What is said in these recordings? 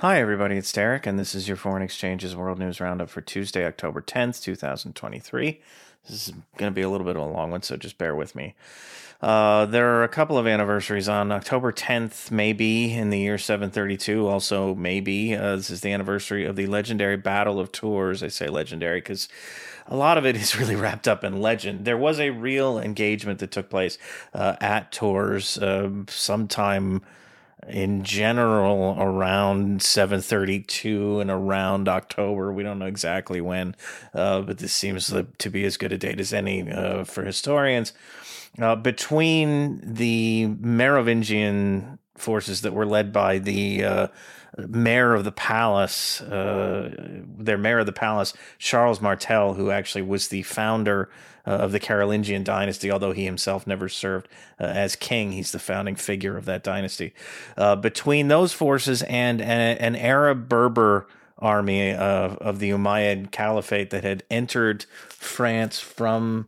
Hi, everybody. It's Derek, and this is your Foreign Exchanges World News Roundup for Tuesday, October 10th, 2023. This is going to be a little bit of a long one, so just bear with me. Uh, there are a couple of anniversaries on October 10th, maybe in the year 732. Also, maybe uh, this is the anniversary of the legendary Battle of Tours. I say legendary because a lot of it is really wrapped up in legend. There was a real engagement that took place uh, at Tours um, sometime in general around 732 and around october. We don't know exactly when uh, but this seems to be as good a date as any uh, for historians. Uh, between the merovingian forces that were led by the uh, mayor of the palace, uh, their mayor of the palace, Charles Martel, who actually was the founder uh, of the Carolingian dynasty, although he himself never served uh, as king. He's the founding figure of that dynasty. Uh, between those forces and an, an Arab Berber army of, of the Umayyad Caliphate that had entered France from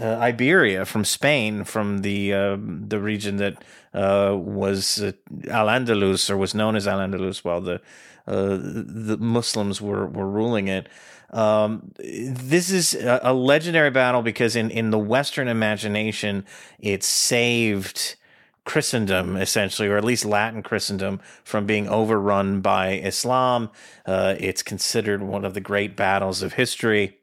uh, Iberia, from Spain, from the uh, the region that uh, was uh, Al Andalus or was known as Al Andalus while the uh, the Muslims were were ruling it. Um, this is a, a, legendary battle because in in the Western imagination, it saved. Christendom, essentially, or at least Latin Christendom, from being overrun by Islam. Uh, it's considered one of the great battles of history.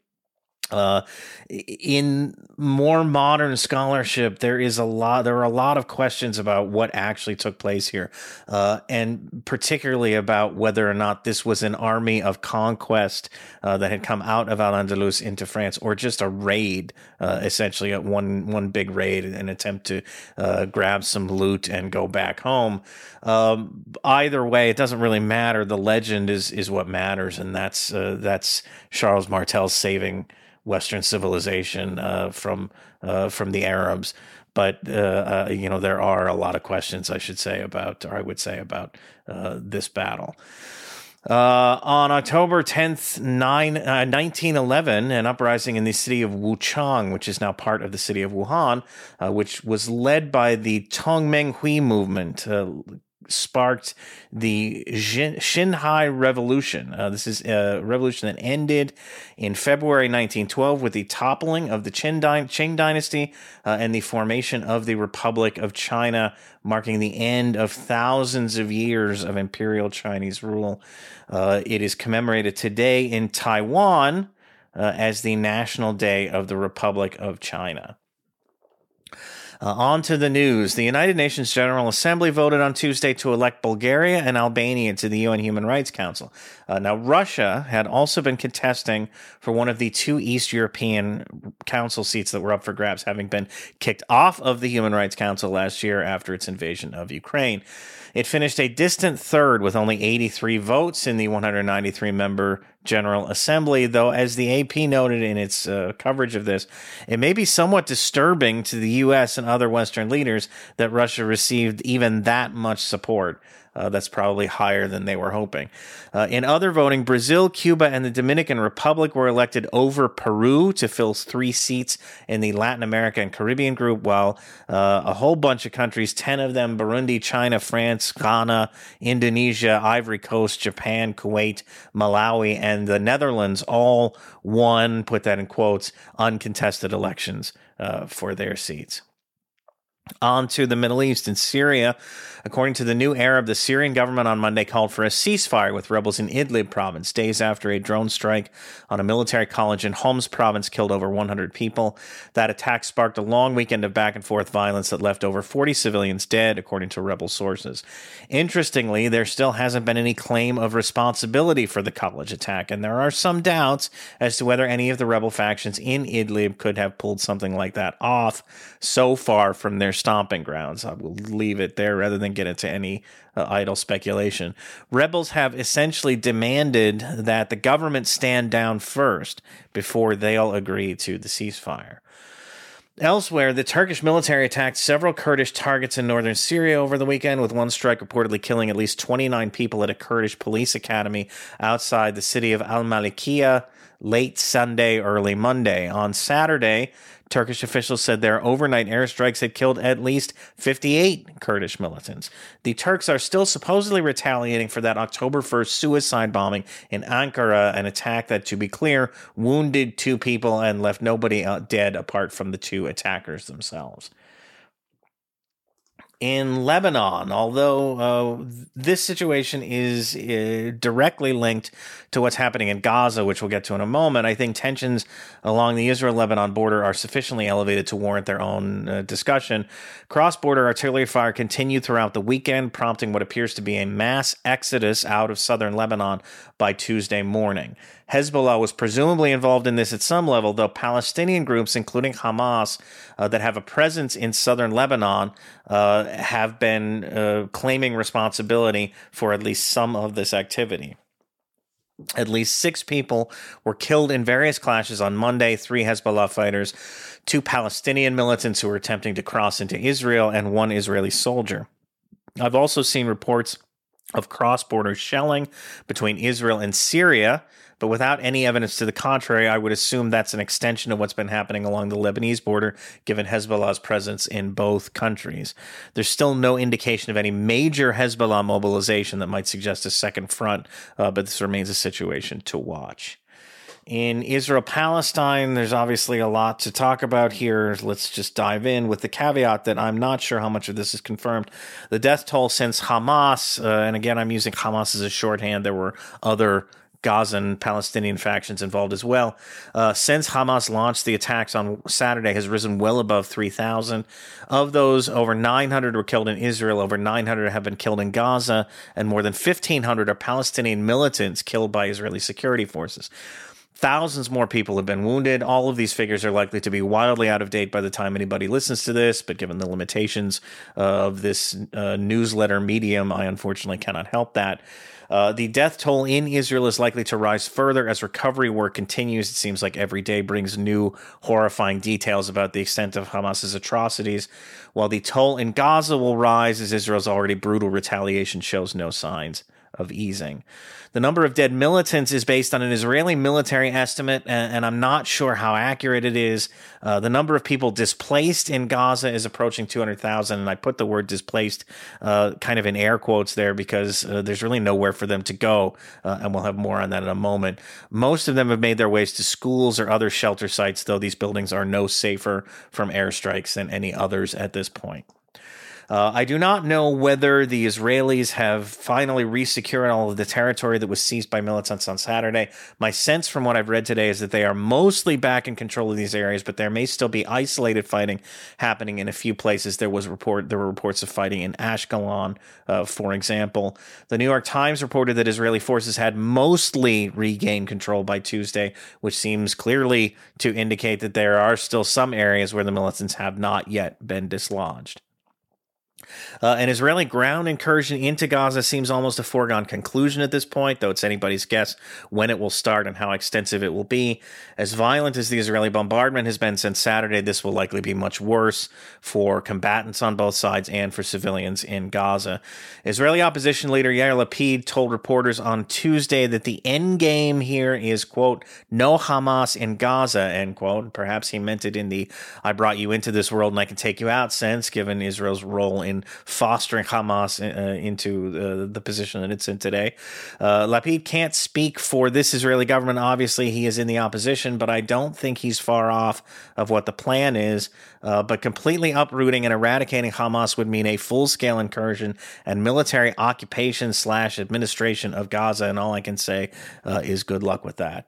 Uh, in more modern scholarship, there is a lot. There are a lot of questions about what actually took place here, uh, and particularly about whether or not this was an army of conquest uh, that had come out of Al Andalus into France, or just a raid, uh, essentially a one one big raid, an attempt to uh, grab some loot and go back home. Um, either way, it doesn't really matter. The legend is is what matters, and that's uh, that's Charles Martel saving. Western civilization uh, from uh, from the Arabs. But uh, uh, you know there are a lot of questions, I should say, about or I would say about uh, this battle. Uh, on October 10th, 9, 1911, an uprising in the city of Wuchang, which is now part of the city of Wuhan, which was led by the Tongmenghui movement, sparked the Xinhai Revolution. Uh, this is a revolution that ended in February 1912 with the toppling of the Qing, Dy- Qing dynasty uh, and the formation of the Republic of China, marking the end of thousands of years of imperial Chinese rule. Uh, it is commemorated today in Taiwan uh, as the National Day of the Republic of China. Uh, on to the news. The United Nations General Assembly voted on Tuesday to elect Bulgaria and Albania to the UN Human Rights Council. Uh, now, Russia had also been contesting for one of the two East European Council seats that were up for grabs, having been kicked off of the Human Rights Council last year after its invasion of Ukraine. It finished a distant third with only 83 votes in the 193 member General Assembly, though, as the AP noted in its uh, coverage of this, it may be somewhat disturbing to the U.S. and other Western leaders that Russia received even that much support. Uh, that's probably higher than they were hoping. Uh, in other voting, Brazil, Cuba, and the Dominican Republic were elected over Peru to fill three seats in the Latin America and Caribbean group, while uh, a whole bunch of countries 10 of them Burundi, China, France, Ghana, Indonesia, Ivory Coast, Japan, Kuwait, Malawi, and the Netherlands all won, put that in quotes, uncontested elections uh, for their seats. On to the Middle East and Syria. According to the New Arab, the Syrian government on Monday called for a ceasefire with rebels in Idlib province, days after a drone strike on a military college in Homs province killed over 100 people. That attack sparked a long weekend of back and forth violence that left over 40 civilians dead, according to rebel sources. Interestingly, there still hasn't been any claim of responsibility for the college attack, and there are some doubts as to whether any of the rebel factions in Idlib could have pulled something like that off so far from their stomping grounds. I will leave it there rather than get into any uh, idle speculation. Rebels have essentially demanded that the government stand down first before they'll agree to the ceasefire. Elsewhere, the Turkish military attacked several Kurdish targets in northern Syria over the weekend, with one strike reportedly killing at least 29 people at a Kurdish police academy outside the city of Al Malikiya late Sunday, early Monday. On Saturday, Turkish officials said their overnight airstrikes had killed at least 58 Kurdish militants. The Turks are still supposedly retaliating for that October 1st suicide bombing in Ankara, an attack that, to be clear, wounded two people and left nobody uh, dead apart from the two attackers themselves in Lebanon, although uh, this situation is uh, directly linked to what's happening in Gaza, which we'll get to in a moment, I think tensions along the Israel Lebanon border are sufficiently elevated to warrant their own uh, discussion. Cross border artillery fire continued throughout the weekend, prompting what appears to be a mass exodus out of southern Lebanon by Tuesday morning. Hezbollah was presumably involved in this at some level, though Palestinian groups, including Hamas, uh, that have a presence in southern Lebanon, uh, have been uh, claiming responsibility for at least some of this activity. At least six people were killed in various clashes on Monday three Hezbollah fighters, two Palestinian militants who were attempting to cross into Israel, and one Israeli soldier. I've also seen reports of cross border shelling between Israel and Syria but without any evidence to the contrary, I would assume that's an extension of what's been happening along the Lebanese border, given Hezbollah's presence in both countries. There's still no indication of any major Hezbollah mobilization that might suggest a second front, uh, but this remains a situation to watch. In Israel Palestine, there's obviously a lot to talk about here. Let's just dive in with the caveat that I'm not sure how much of this is confirmed. The death toll since Hamas, uh, and again, I'm using Hamas as a shorthand, there were other Gazan Palestinian factions involved as well. Uh, since Hamas launched the attacks on Saturday, has risen well above 3,000. Of those, over 900 were killed in Israel, over 900 have been killed in Gaza, and more than 1,500 are Palestinian militants killed by Israeli security forces. Thousands more people have been wounded. All of these figures are likely to be wildly out of date by the time anybody listens to this, but given the limitations of this uh, newsletter medium, I unfortunately cannot help that. Uh, the death toll in Israel is likely to rise further as recovery work continues. It seems like every day brings new horrifying details about the extent of Hamas's atrocities, while the toll in Gaza will rise as Israel's already brutal retaliation shows no signs of easing. The number of dead militants is based on an Israeli military estimate, and, and I'm not sure how accurate it is. Uh, the number of people displaced in Gaza is approaching 200,000, and I put the word displaced uh, kind of in air quotes there because uh, there's really nowhere for them to go, uh, and we'll have more on that in a moment. Most of them have made their ways to schools or other shelter sites, though these buildings are no safer from airstrikes than any others at this point. Uh, I do not know whether the Israelis have finally resecured all of the territory that was seized by militants on Saturday. My sense from what I've read today is that they are mostly back in control of these areas, but there may still be isolated fighting happening in a few places. There was report there were reports of fighting in Ashkelon, uh, for example. The New York Times reported that Israeli forces had mostly regained control by Tuesday, which seems clearly to indicate that there are still some areas where the militants have not yet been dislodged. Uh, an Israeli ground incursion into Gaza seems almost a foregone conclusion at this point, though it's anybody's guess when it will start and how extensive it will be. As violent as the Israeli bombardment has been since Saturday, this will likely be much worse for combatants on both sides and for civilians in Gaza. Israeli opposition leader Yair Lapid told reporters on Tuesday that the end game here is, quote, no Hamas in Gaza, end quote. Perhaps he meant it in the I brought you into this world and I can take you out sense, given Israel's role in fostering Hamas uh, into uh, the position that it's in today. Uh, Lapid can't speak for this Israeli government. Obviously, he is in the opposition, but I don't think he's far off of what the plan is. Uh, but completely uprooting and eradicating Hamas would mean a full scale incursion and military occupation slash administration of Gaza. And all I can say is good luck with that.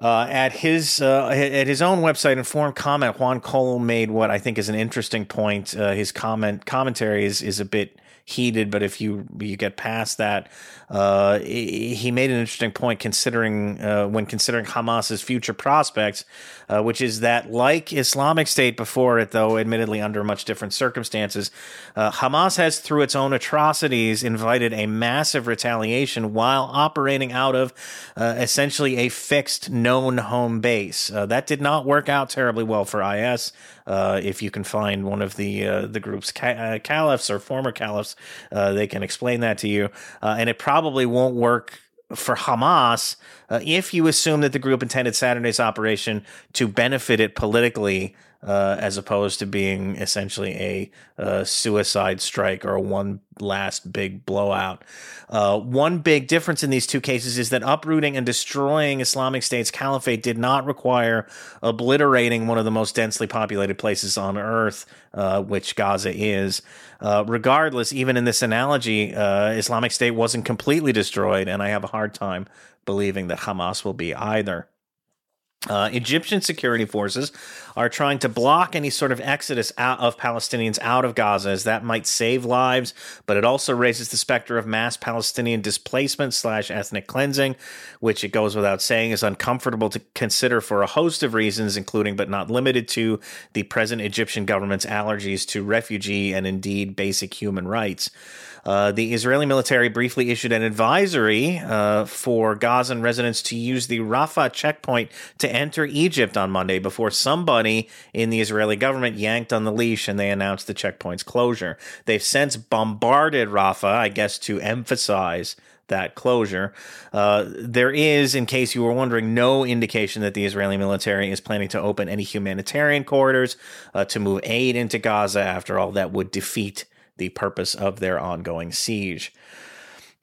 Uh, at his uh, at his own website, informed comment, Juan Cole made what I think is an interesting point. Uh, his comment commentary is is a bit heated, but if you you get past that, uh, he made an interesting point considering uh, when considering Hamas's future prospects, uh, which is that like Islamic State before it, though admittedly under much different circumstances, uh, Hamas has through its own atrocities invited a massive retaliation while operating out of uh, essentially a fixed known home base. Uh, that did not work out terribly well for IS. Uh, if you can find one of the uh, the group's ca- uh, caliphs or former caliphs, they can explain that to you, and it probably won't work for Hamas, uh, if you assume that the group intended Saturday's operation to benefit it politically, uh, as opposed to being essentially a, a, suicide strike or one last big blowout. Uh, one big difference in these two cases is that uprooting and destroying Islamic State's caliphate did not require obliterating one of the most densely populated places on earth, uh, which Gaza is. Uh, regardless, even in this analogy, uh, Islamic State wasn't completely destroyed, and I have a hard time believing that Hamas will be either. Uh, Egyptian security forces are trying to block any sort of exodus out of Palestinians out of Gaza, as that might save lives, but it also raises the specter of mass Palestinian displacement slash ethnic cleansing, which it goes without saying is uncomfortable to consider for a host of reasons, including but not limited to the present Egyptian government's allergies to refugee and indeed basic human rights. Uh, the Israeli military briefly issued an advisory uh, for Gazan residents to use the Rafah checkpoint to enter Egypt on Monday before somebody in the Israeli government yanked on the leash and they announced the checkpoint's closure. They've since bombarded Rafah, I guess, to emphasize that closure. Uh, there is, in case you were wondering, no indication that the Israeli military is planning to open any humanitarian corridors uh, to move aid into Gaza. After all, that would defeat the purpose of their ongoing siege.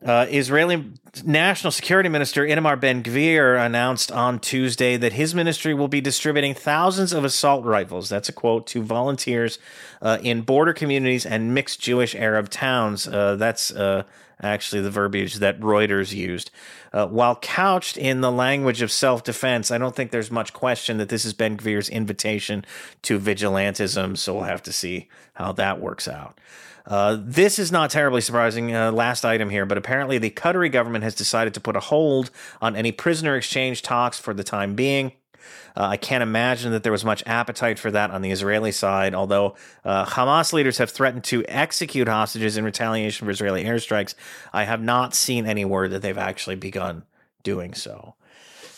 Uh, Israeli National Security Minister Itamar Ben Gvir announced on Tuesday that his ministry will be distributing thousands of assault rifles. That's a quote to volunteers uh, in border communities and mixed Jewish Arab towns. Uh, that's uh, actually the verbiage that Reuters used. Uh, while couched in the language of self defense, I don't think there's much question that this is Ben Gvir's invitation to vigilantism. So we'll have to see how that works out. Uh, this is not terribly surprising. Uh, last item here, but apparently the Qatari government has decided to put a hold on any prisoner exchange talks for the time being. Uh, I can't imagine that there was much appetite for that on the Israeli side, although uh, Hamas leaders have threatened to execute hostages in retaliation for Israeli airstrikes. I have not seen any word that they've actually begun doing so.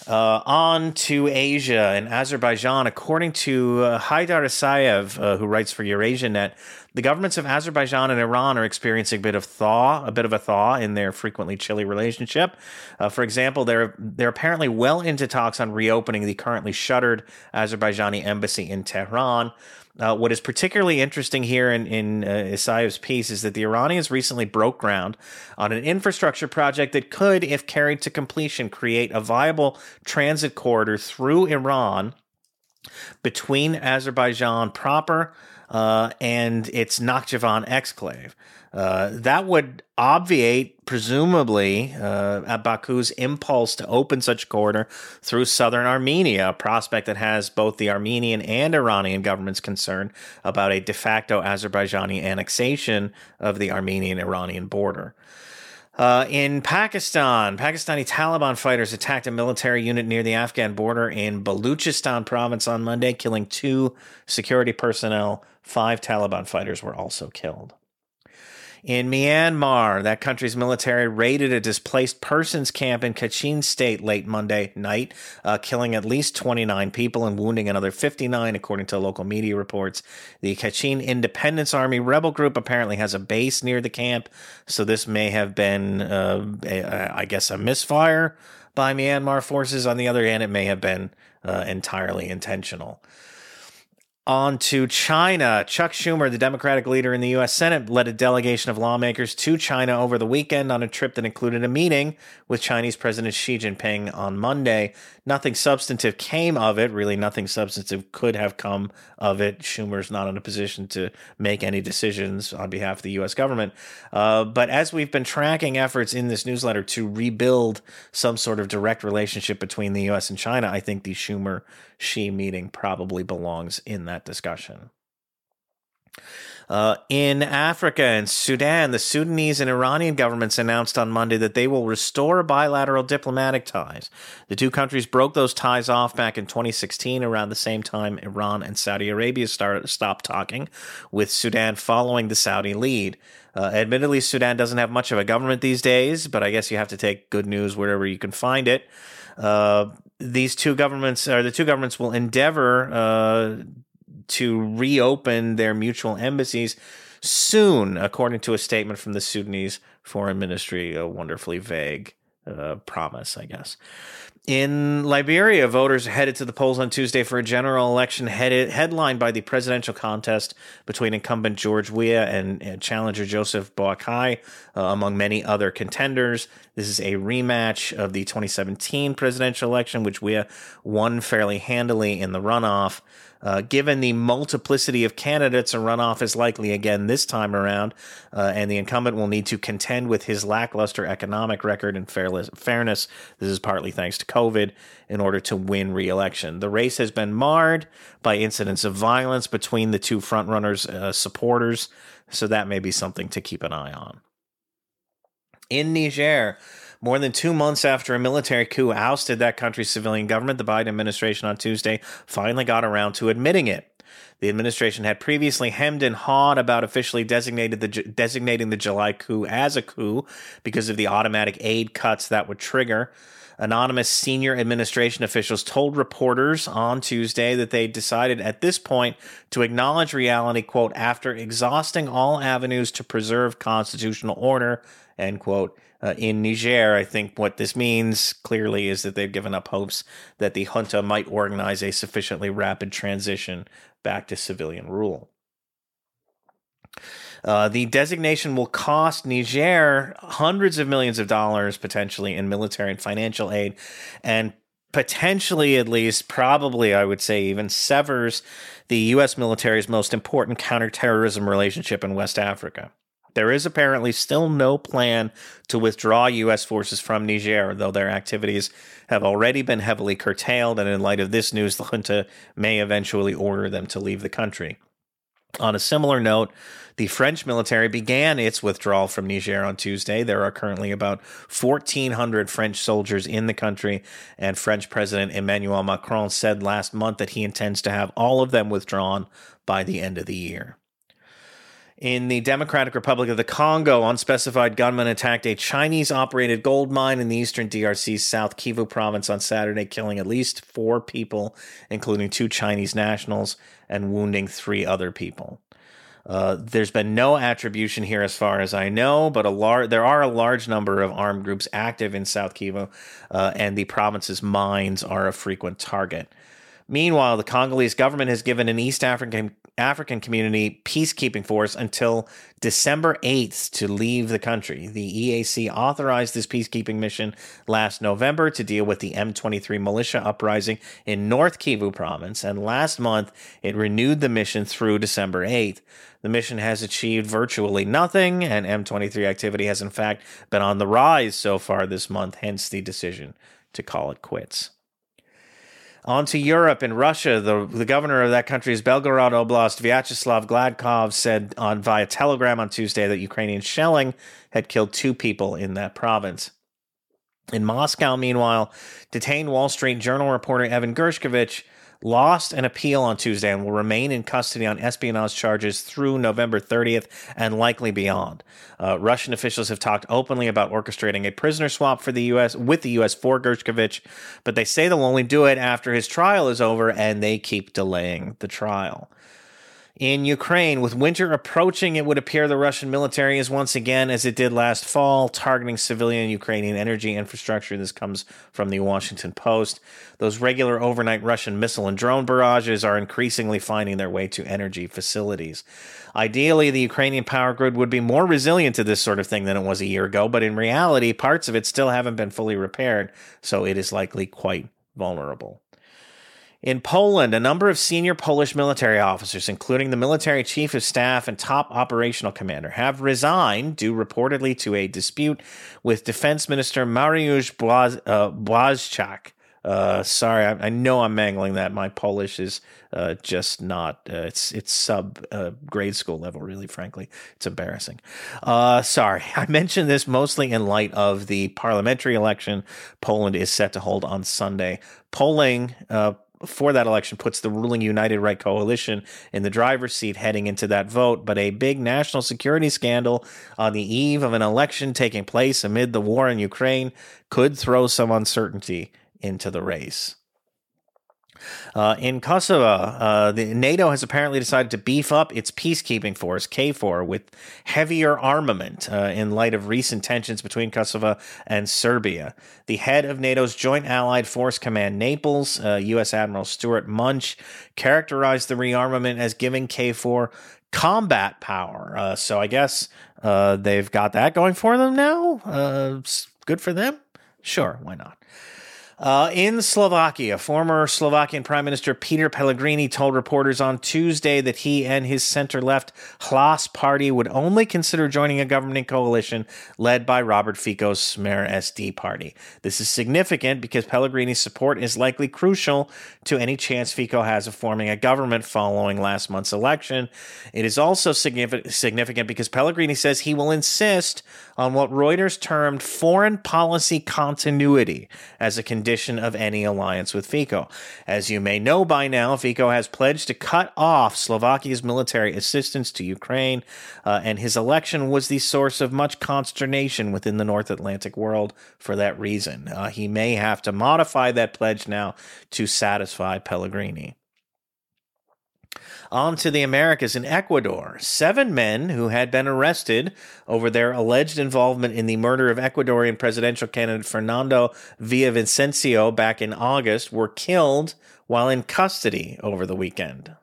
Uh, on to Asia and Azerbaijan. According to uh, Heydar Isayev, uh, who writes for EurasiaNet, the governments of Azerbaijan and Iran are experiencing a bit of thaw, a bit of a thaw in their frequently chilly relationship. Uh, for example, they're they're apparently well into talks on reopening the currently shuttered Azerbaijani embassy in Tehran. Uh, what is particularly interesting here in, in uh, piece is that the Iranians recently broke ground on an infrastructure project that could, if carried to completion, create a viable transit corridor through Iran between Azerbaijan proper uh, and its Nakhchivan exclave. Uh, that would obviate, presumably, uh, Baku's impulse to open such a corridor through southern Armenia, a prospect that has both the Armenian and Iranian governments concerned about a de facto Azerbaijani annexation of the Armenian Iranian border. Uh, in Pakistan, Pakistani Taliban fighters attacked a military unit near the Afghan border in Baluchistan province on Monday, killing two security personnel. Five Taliban fighters were also killed. In Myanmar, that country's military raided a displaced persons camp in Kachin state late Monday night, uh, killing at least 29 people and wounding another 59, according to local media reports. The Kachin Independence Army rebel group apparently has a base near the camp, so this may have been, uh, a, I guess, a misfire by Myanmar forces. On the other hand, it may have been uh, entirely intentional. On to China. Chuck Schumer, the Democratic leader in the U.S. Senate, led a delegation of lawmakers to China over the weekend on a trip that included a meeting with Chinese President Xi Jinping on Monday. Nothing substantive came of it. Really, nothing substantive could have come of it. Schumer's not in a position to make any decisions on behalf of the U.S. government. Uh, but as we've been tracking efforts in this newsletter to rebuild some sort of direct relationship between the U.S. and China, I think the Schumer Xi meeting probably belongs in that discussion. Uh, in Africa and Sudan, the Sudanese and Iranian governments announced on Monday that they will restore bilateral diplomatic ties. The two countries broke those ties off back in 2016, around the same time Iran and Saudi Arabia started, stopped talking, with Sudan following the Saudi lead. Uh, admittedly, Sudan doesn't have much of a government these days, but I guess you have to take good news wherever you can find it. Uh, these two governments, or the two governments, will endeavor uh, to reopen their mutual embassies soon, according to a statement from the Sudanese foreign ministry. A wonderfully vague uh, promise, I guess. In Liberia, voters headed to the polls on Tuesday for a general election headed, headlined by the presidential contest between incumbent George Weah and, and challenger Joseph Boakai, uh, among many other contenders. This is a rematch of the 2017 presidential election, which Weah won fairly handily in the runoff. Uh, given the multiplicity of candidates, a runoff is likely again this time around, uh, and the incumbent will need to contend with his lackluster economic record and fairness. This is partly thanks to COVID in order to win re-election. The race has been marred by incidents of violence between the two frontrunners' uh, supporters, so that may be something to keep an eye on. In Niger, more than two months after a military coup ousted that country's civilian government, the Biden administration on Tuesday finally got around to admitting it. The administration had previously hemmed and hawed about officially designated the, designating the July coup as a coup because of the automatic aid cuts that would trigger. Anonymous senior administration officials told reporters on Tuesday that they decided at this point to acknowledge reality, quote, after exhausting all avenues to preserve constitutional order, end quote, uh, in Niger, I think what this means clearly is that they've given up hopes that the junta might organize a sufficiently rapid transition back to civilian rule. Uh, the designation will cost Niger hundreds of millions of dollars potentially in military and financial aid, and potentially, at least, probably, I would say, even severs the U.S. military's most important counterterrorism relationship in West Africa. There is apparently still no plan to withdraw U.S. forces from Niger, though their activities have already been heavily curtailed. And in light of this news, the junta may eventually order them to leave the country. On a similar note, the French military began its withdrawal from Niger on Tuesday. There are currently about 1,400 French soldiers in the country, and French President Emmanuel Macron said last month that he intends to have all of them withdrawn by the end of the year. In the Democratic Republic of the Congo, unspecified gunmen attacked a Chinese operated gold mine in the eastern DRC's South Kivu province on Saturday, killing at least four people, including two Chinese nationals, and wounding three other people. Uh, there's been no attribution here, as far as I know, but a lar- there are a large number of armed groups active in South Kivu, uh, and the province's mines are a frequent target. Meanwhile, the Congolese government has given an East African African community peacekeeping force until December 8th to leave the country. The EAC authorized this peacekeeping mission last November to deal with the M23 militia uprising in North Kivu province, and last month it renewed the mission through December 8th. The mission has achieved virtually nothing, and M23 activity has in fact been on the rise so far this month, hence the decision to call it quits. On to Europe and Russia. The, the governor of that country's Belgorod Oblast, Vyacheslav Gladkov, said on via telegram on Tuesday that Ukrainian shelling had killed two people in that province. In Moscow, meanwhile, detained Wall Street Journal reporter Evan Gershkovich lost an appeal on Tuesday and will remain in custody on espionage charges through November 30th and likely beyond. Uh, Russian officials have talked openly about orchestrating a prisoner swap for the U.S. with the U.S. for Gershkovich, but they say they'll only do it after his trial is over, and they keep delaying the trial in Ukraine. With winter approaching, it would appear the Russian military is once again, as it did last fall, targeting civilian Ukrainian energy infrastructure. This comes from the Washington Post. Those regular overnight Russian missile and drone barrages are increasingly finding their way to energy facilities. Ideally, the Ukrainian power grid would be more resilient to this sort of thing than it was a year ago, but in reality, parts of it still haven't been fully repaired, so it is likely quite vulnerable. In Poland, a number of senior Polish military officers, including the military chief of staff and top operational commander, have resigned due reportedly to a dispute with Defense Minister Mariusz Błaz- uh. Uh, sorry, I, I, know I'm mangling that. My Polish is uh, just not. Uh, it's it's sub uh, grade school level. Really, frankly, it's embarrassing. Uh, sorry, I mentioned this mostly in light of the parliamentary election Poland is set to hold on Sunday. Polling uh, for that election puts the ruling United Right coalition in the driver's seat heading into that vote. But a big national security scandal on the eve of an election taking place amid the war in Ukraine could throw some uncertainty into the race. Uh, in Kosovo, uh, the NATO has apparently decided to beef up its peacekeeping force, KFOR, with heavier armament uh, in light of recent tensions between Kosovo and Serbia. The head of NATO's Joint Allied Force Command Naples, U.S. Uh, Admiral Stuart Munsch, characterized the rearmament as giving KFOR combat power. Uh, so I guess uh, they've got that going for them now. good for them. Sure, why not? Uh, in Slovakia, former Slovakian Prime Minister Peter Pellegrini told reporters on Tuesday that he and his center left Hlas party would only consider joining a governing coalition led by Robert Fico's Smer SD party. This is significant because Pellegrini's support is likely crucial to any chance Fico has of forming a government following last month's election. It is also significant because Pellegrini says he will insist on what Reuters termed foreign policy continuity as a condition of any alliance with Fico. As you may know by now, Fico has pledged to cut off Slovakia's military assistance to Ukraine, uh, and his election was the source of much consternation within the North Atlantic world for that reason. Uh, he may have to modify that pledge now to satisfy Pellegrini. On to the Americas in Ecuador. Seven men who had been arrested over their alleged involvement in the murder of Ecuadorian presidential candidate Fernando Villavicencio back in August were killed while in custody over the weekend.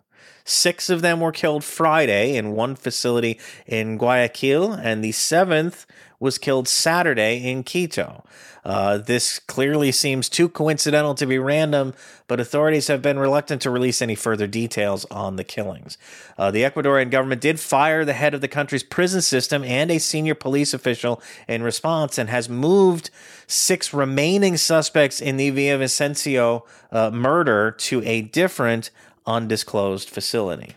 Six of them were killed Friday in one facility in Guayaquil, and the seventh was killed Saturday in Quito. Uh, this clearly seems too coincidental to be random, but authorities have been reluctant to release any further details on the killings. Uh, the Ecuadorian government did fire the head of the country's prison system and a senior police official in response and has moved six remaining suspects in the Villavicencio uh, murder to a different undisclosed facility.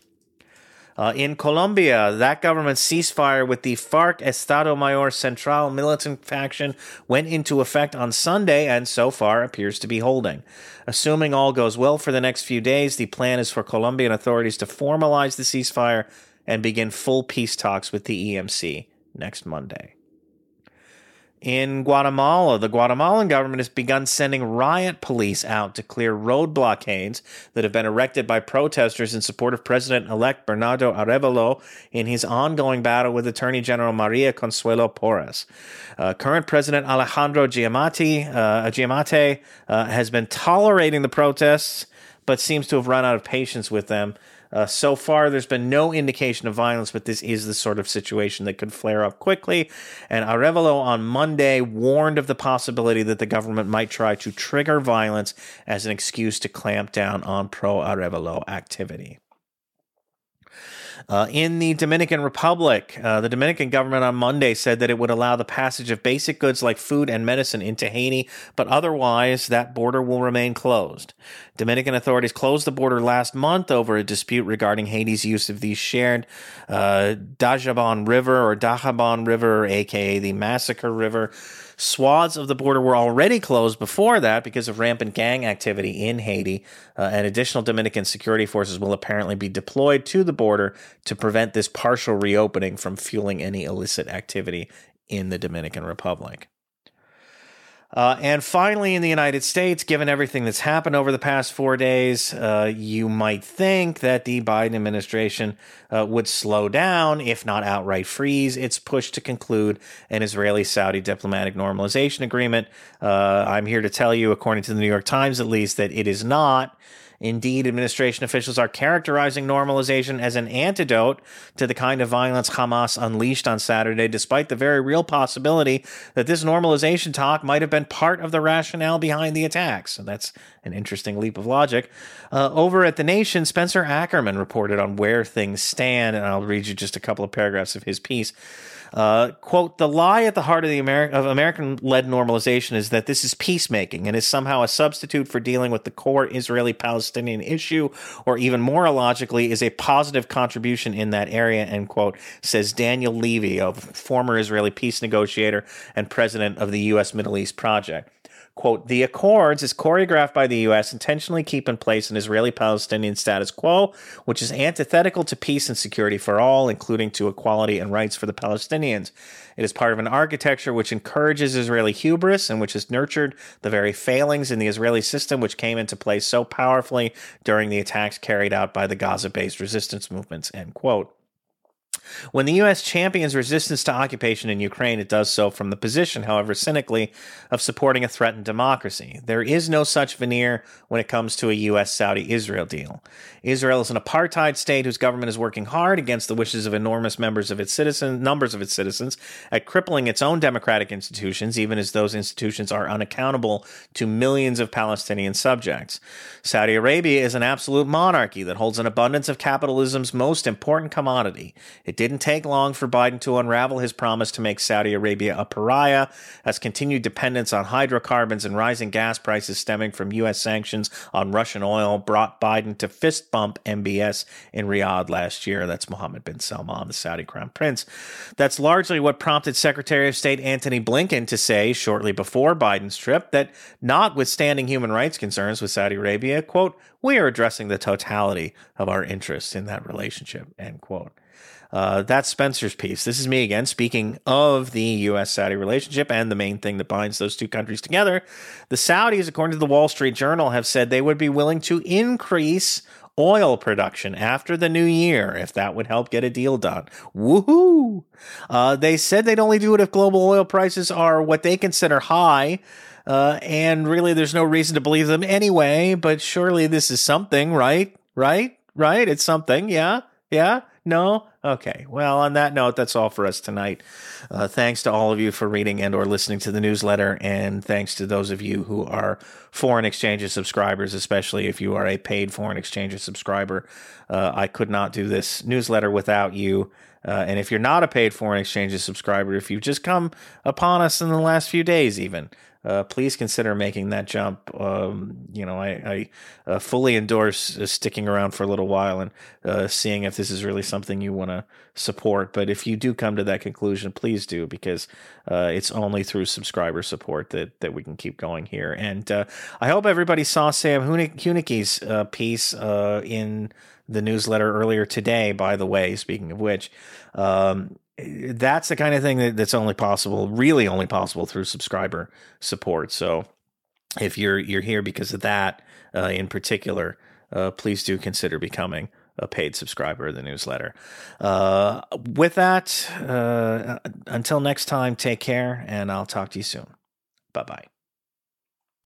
Uh, in Colombia, that government's ceasefire with the FARC Estado Mayor Central militant faction went into effect on Sunday and so far appears to be holding. Assuming all goes well for the next few days, the plan is for Colombian authorities to formalize the ceasefire and begin full peace talks with the EMC next Monday. In Guatemala, the Guatemalan government has begun sending riot police out to clear road blockades that have been erected by protesters in support of President elect Bernardo Arevalo in his ongoing battle with Attorney General Maria Consuelo Porras. Uh, current President Alejandro Giammattei, uh, Giammattei uh, has been tolerating the protests, but seems to have run out of patience with them uh, so far, there's been no indication of violence, but this is the sort of situation that could flare up quickly. And Arevalo on Monday warned of the possibility that the government might try to trigger violence as an excuse to clamp down on pro Arevalo activity. Uh, in the Dominican Republic, uh, the Dominican government on Monday said that it would allow the passage of basic goods like food and medicine into Haiti, but otherwise that border will remain closed. Dominican authorities closed the border last month over a dispute regarding Haiti's use of the shared uh, Dajabon River or Dajabon River, aka the Massacre River. Swaths of the border were already closed before that because of rampant gang activity in Haiti, uh, and additional Dominican security forces will apparently be deployed to the border to prevent this partial reopening from fueling any illicit activity in the Dominican Republic. Uh, and finally, in the United States, given everything that's happened over the past four days, uh, you might think that the Biden administration uh, would slow down, if not outright freeze, its push to conclude an Israeli Saudi diplomatic normalization agreement. Uh, I'm here to tell you, according to the New York Times at least, that it is not. Indeed, administration officials are characterizing normalization as an antidote to the kind of violence Hamas unleashed on Saturday, despite the very real possibility that this normalization talk might have been part of the rationale behind the attacks. So that's an interesting leap of logic. Uh, over at The Nation, Spencer Ackerman reported on where things stand, and I'll read you just a couple of paragraphs of his piece. Uh, quote, the lie at the heart of the Ameri- of American led normalization is that this is peacemaking and is somehow a substitute for dealing with the core Israeli Palestinian issue, or even more illogically, is a positive contribution in that area, end quote, says Daniel Levy, a former Israeli peace negotiator and president of the U.S. Middle East Project. Quote, the accords is choreographed by the U.S. intentionally keep in place an Israeli Palestinian status quo, which is antithetical to peace and security for all, including to equality and rights for the Palestinians. It is part of an architecture which encourages Israeli hubris and which has nurtured the very failings in the Israeli system, which came into play so powerfully during the attacks carried out by the Gaza based resistance movements, end quote. When the U.S. champions resistance to occupation in Ukraine, it does so from the position, however cynically, of supporting a threatened democracy. There is no such veneer when it comes to a U.S. Saudi Israel deal. Israel is an apartheid state whose government is working hard against the wishes of enormous members of its citizens, numbers of its citizens, at crippling its own democratic institutions, even as those institutions are unaccountable to millions of Palestinian subjects. Saudi Arabia is an absolute monarchy that holds an abundance of capitalism's most important commodity. It didn't take long for Biden to unravel his promise to make Saudi Arabia a pariah, as continued dependence on hydrocarbons and rising gas prices stemming from U.S. sanctions on Russian oil brought Biden to fist bump MBS in Riyadh last year. That's Mohammed bin Salman, the Saudi crown prince. That's largely what prompted Secretary of State Antony Blinken to say shortly before Biden's trip that, notwithstanding human rights concerns with Saudi Arabia, quote, we are addressing the totality of our interests in that relationship, end quote. Uh, that's Spencer's piece. This is me again speaking of the U.S. Saudi relationship and the main thing that binds those two countries together. The Saudis, according to the Wall Street Journal, have said they would be willing to increase oil production after the new year if that would help get a deal done. Woohoo! Uh, they said they'd only do it if global oil prices are what they consider high. Uh, and really, there's no reason to believe them anyway, but surely this is something, right? Right? Right? It's something. Yeah? Yeah? No? Okay. Well, on that note, that's all for us tonight. Uh, thanks to all of you for reading and or listening to the newsletter, and thanks to those of you who are foreign exchanges subscribers, especially if you are a paid foreign exchanges subscriber. Uh, I could not do this newsletter without you. Uh, and if you're not a paid foreign exchanges subscriber, if you've just come upon us in the last few days, even uh, please consider making that jump. Um, you know, I, I uh, fully endorse uh, sticking around for a little while and uh, seeing if this is really something you want to support. But if you do come to that conclusion, please do because uh, it's only through subscriber support that that we can keep going here. And uh, I hope everybody saw Sam Hunicke's piece in the newsletter earlier today. By the way, speaking of which. Um, that's the kind of thing that, that's only possible, really only possible through subscriber support. So if you're you're here because of that uh, in particular, uh, please do consider becoming a paid subscriber of the newsletter. Uh, with that, uh, until next time, take care, and I'll talk to you soon. Bye bye.